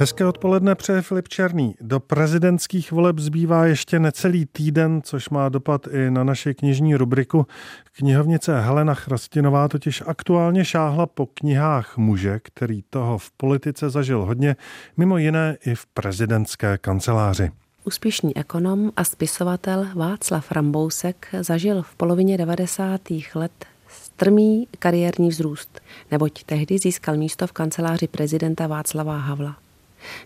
Hezké odpoledne přeje Filip Černý. Do prezidentských voleb zbývá ještě necelý týden, což má dopad i na naši knižní rubriku. Knihovnice Helena Chrastinová totiž aktuálně šáhla po knihách muže, který toho v politice zažil hodně, mimo jiné i v prezidentské kanceláři. Úspěšný ekonom a spisovatel Václav Rambousek zažil v polovině 90. let strmý kariérní vzrůst, neboť tehdy získal místo v kanceláři prezidenta Václava Havla.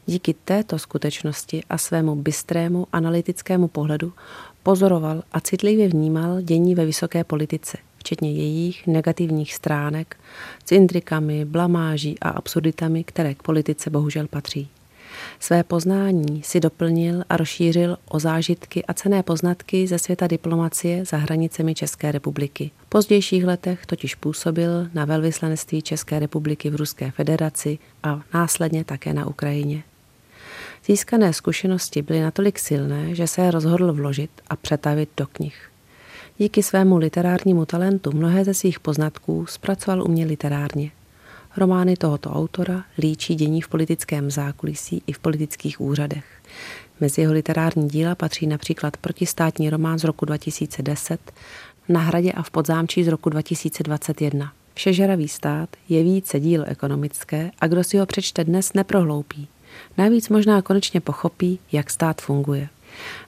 Díky této skutečnosti a svému bystrému analytickému pohledu pozoroval a citlivě vnímal dění ve vysoké politice, včetně jejich negativních stránek s intrikami, blamáží a absurditami, které k politice bohužel patří. Své poznání si doplnil a rozšířil o zážitky a cené poznatky ze světa diplomacie za hranicemi České republiky. V pozdějších letech totiž působil na velvyslanectví České republiky v Ruské federaci a následně také na Ukrajině. Získané zkušenosti byly natolik silné, že se rozhodl vložit a přetavit do knih. Díky svému literárnímu talentu mnohé ze svých poznatků zpracoval umě literárně – Romány tohoto autora líčí dění v politickém zákulisí i v politických úřadech. Mezi jeho literární díla patří například protistátní román z roku 2010, Na hradě a v podzámčí z roku 2021. Všežeravý stát je více díl ekonomické a kdo si ho přečte dnes neprohloupí. Navíc možná konečně pochopí, jak stát funguje.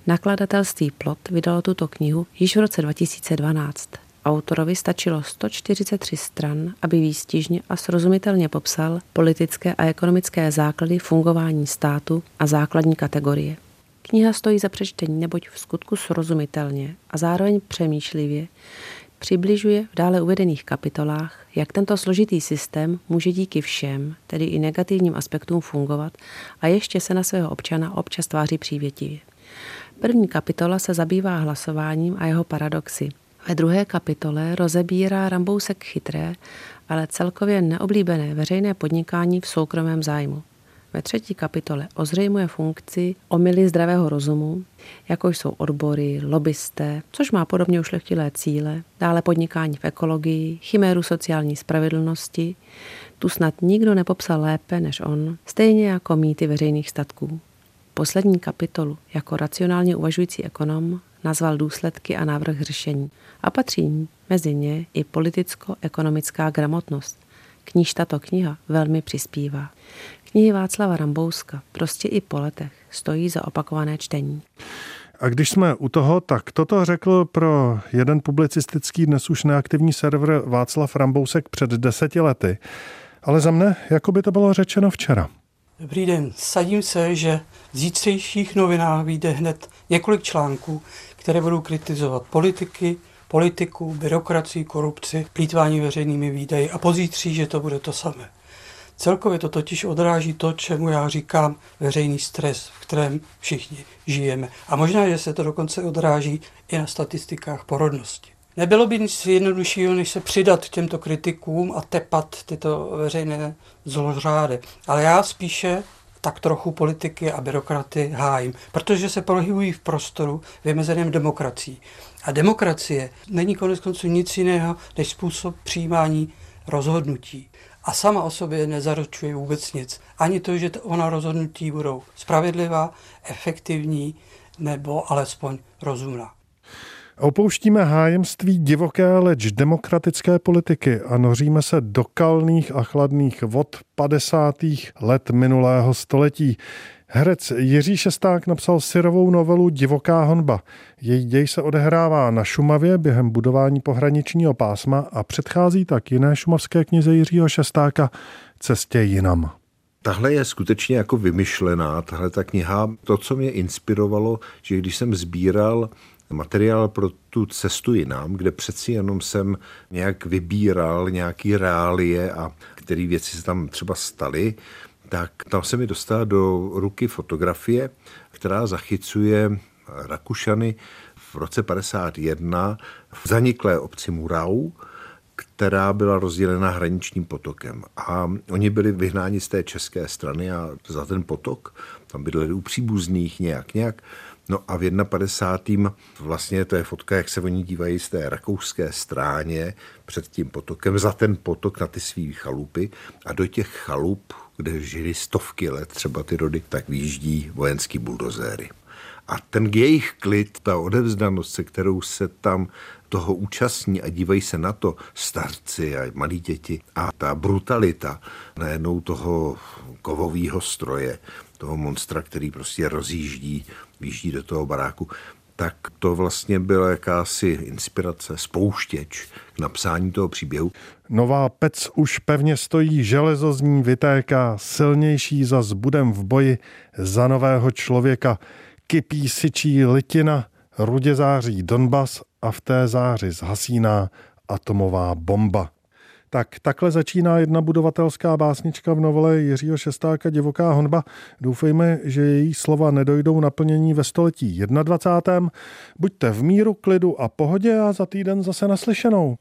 Nakladatelství Plot vydalo tuto knihu již v roce 2012. Autorovi stačilo 143 stran, aby výstižně a srozumitelně popsal politické a ekonomické základy fungování státu a základní kategorie. Kniha stojí za přečtení, neboť v skutku srozumitelně a zároveň přemýšlivě přibližuje v dále uvedených kapitolách, jak tento složitý systém může díky všem, tedy i negativním aspektům fungovat a ještě se na svého občana občas tváří přívětivě. První kapitola se zabývá hlasováním a jeho paradoxy – ve druhé kapitole rozebírá Rambousek chytré, ale celkově neoblíbené veřejné podnikání v soukromém zájmu. Ve třetí kapitole ozřejmuje funkci omily zdravého rozumu, jako jsou odbory, lobbysté, což má podobně ušlechtilé cíle, dále podnikání v ekologii, chiméru sociální spravedlnosti, tu snad nikdo nepopsal lépe než on, stejně jako mýty veřejných statků. Poslední kapitolu jako racionálně uvažující ekonom nazval důsledky a návrh řešení a patří mezi ně i politicko-ekonomická gramotnost. K níž tato kniha velmi přispívá. Knihy Václava Rambouska prostě i po letech stojí za opakované čtení. A když jsme u toho, tak toto řekl pro jeden publicistický dnes už neaktivní server Václav Rambousek před deseti lety. Ale za mne, jako by to bylo řečeno včera. Dobrý den, sadím se, že v zítřejších novinách vyjde hned několik článků, které budou kritizovat politiky, politiku, byrokracii, korupci, plítvání veřejnými výdaji a pozítří, že to bude to samé. Celkově to totiž odráží to, čemu já říkám veřejný stres, v kterém všichni žijeme. A možná, že se to dokonce odráží i na statistikách porodnosti. Nebylo by nic jednoduššího, než se přidat těmto kritikům a tepat tyto veřejné zlořády. Ale já spíše tak trochu politiky a byrokraty hájím, protože se pohybují v prostoru vymezeném demokracií. A demokracie není konec konců nic jiného než způsob přijímání rozhodnutí. A sama o sobě nezaručuje vůbec nic. Ani to, že ona rozhodnutí budou spravedlivá, efektivní nebo alespoň rozumná. Opouštíme hájemství divoké, leč demokratické politiky a noříme se do kalných a chladných vod 50. let minulého století. Herec Jiří Šesták napsal syrovou novelu Divoká honba. Její děj se odehrává na Šumavě během budování pohraničního pásma a předchází tak jiné šumavské knize Jiřího Šestáka Cestě jinam. Tahle je skutečně jako vymyšlená, tahle ta kniha. To, co mě inspirovalo, že když jsem sbíral materiál pro tu cestu jinam, kde přeci jenom jsem nějak vybíral nějaký reálie a které věci se tam třeba staly, tak tam se mi dostala do ruky fotografie, která zachycuje Rakušany v roce 51 v zaniklé obci Murau, která byla rozdělena hraničním potokem. A oni byli vyhnáni z té české strany a za ten potok, tam bydleli u příbuzných nějak, nějak. No a v 51. vlastně to je fotka, jak se oni dívají z té rakouské stráně před tím potokem, za ten potok na ty svý chalupy a do těch chalup, kde žili stovky let, třeba ty rody, tak výjíždí vojenský buldozéry. A ten jejich klid, ta odevzdanost, se kterou se tam toho účastní a dívají se na to starci a malí děti a ta brutalita najednou toho kovového stroje, toho monstra, který prostě rozjíždí, výjíždí do toho baráku, tak to vlastně byla jakási inspirace, spouštěč k napsání toho příběhu. Nová pec už pevně stojí, železo z ní vytéká, silnější za zbudem v boji za nového člověka. Kypí syčí litina, rudě září Donbas a v té záři zhasíná atomová bomba. Tak takhle začíná jedna budovatelská básnička v novele Jiřího Šestáka Divoká honba. Doufejme, že její slova nedojdou naplnění ve století 21. Buďte v míru, klidu a pohodě a za týden zase naslyšenou.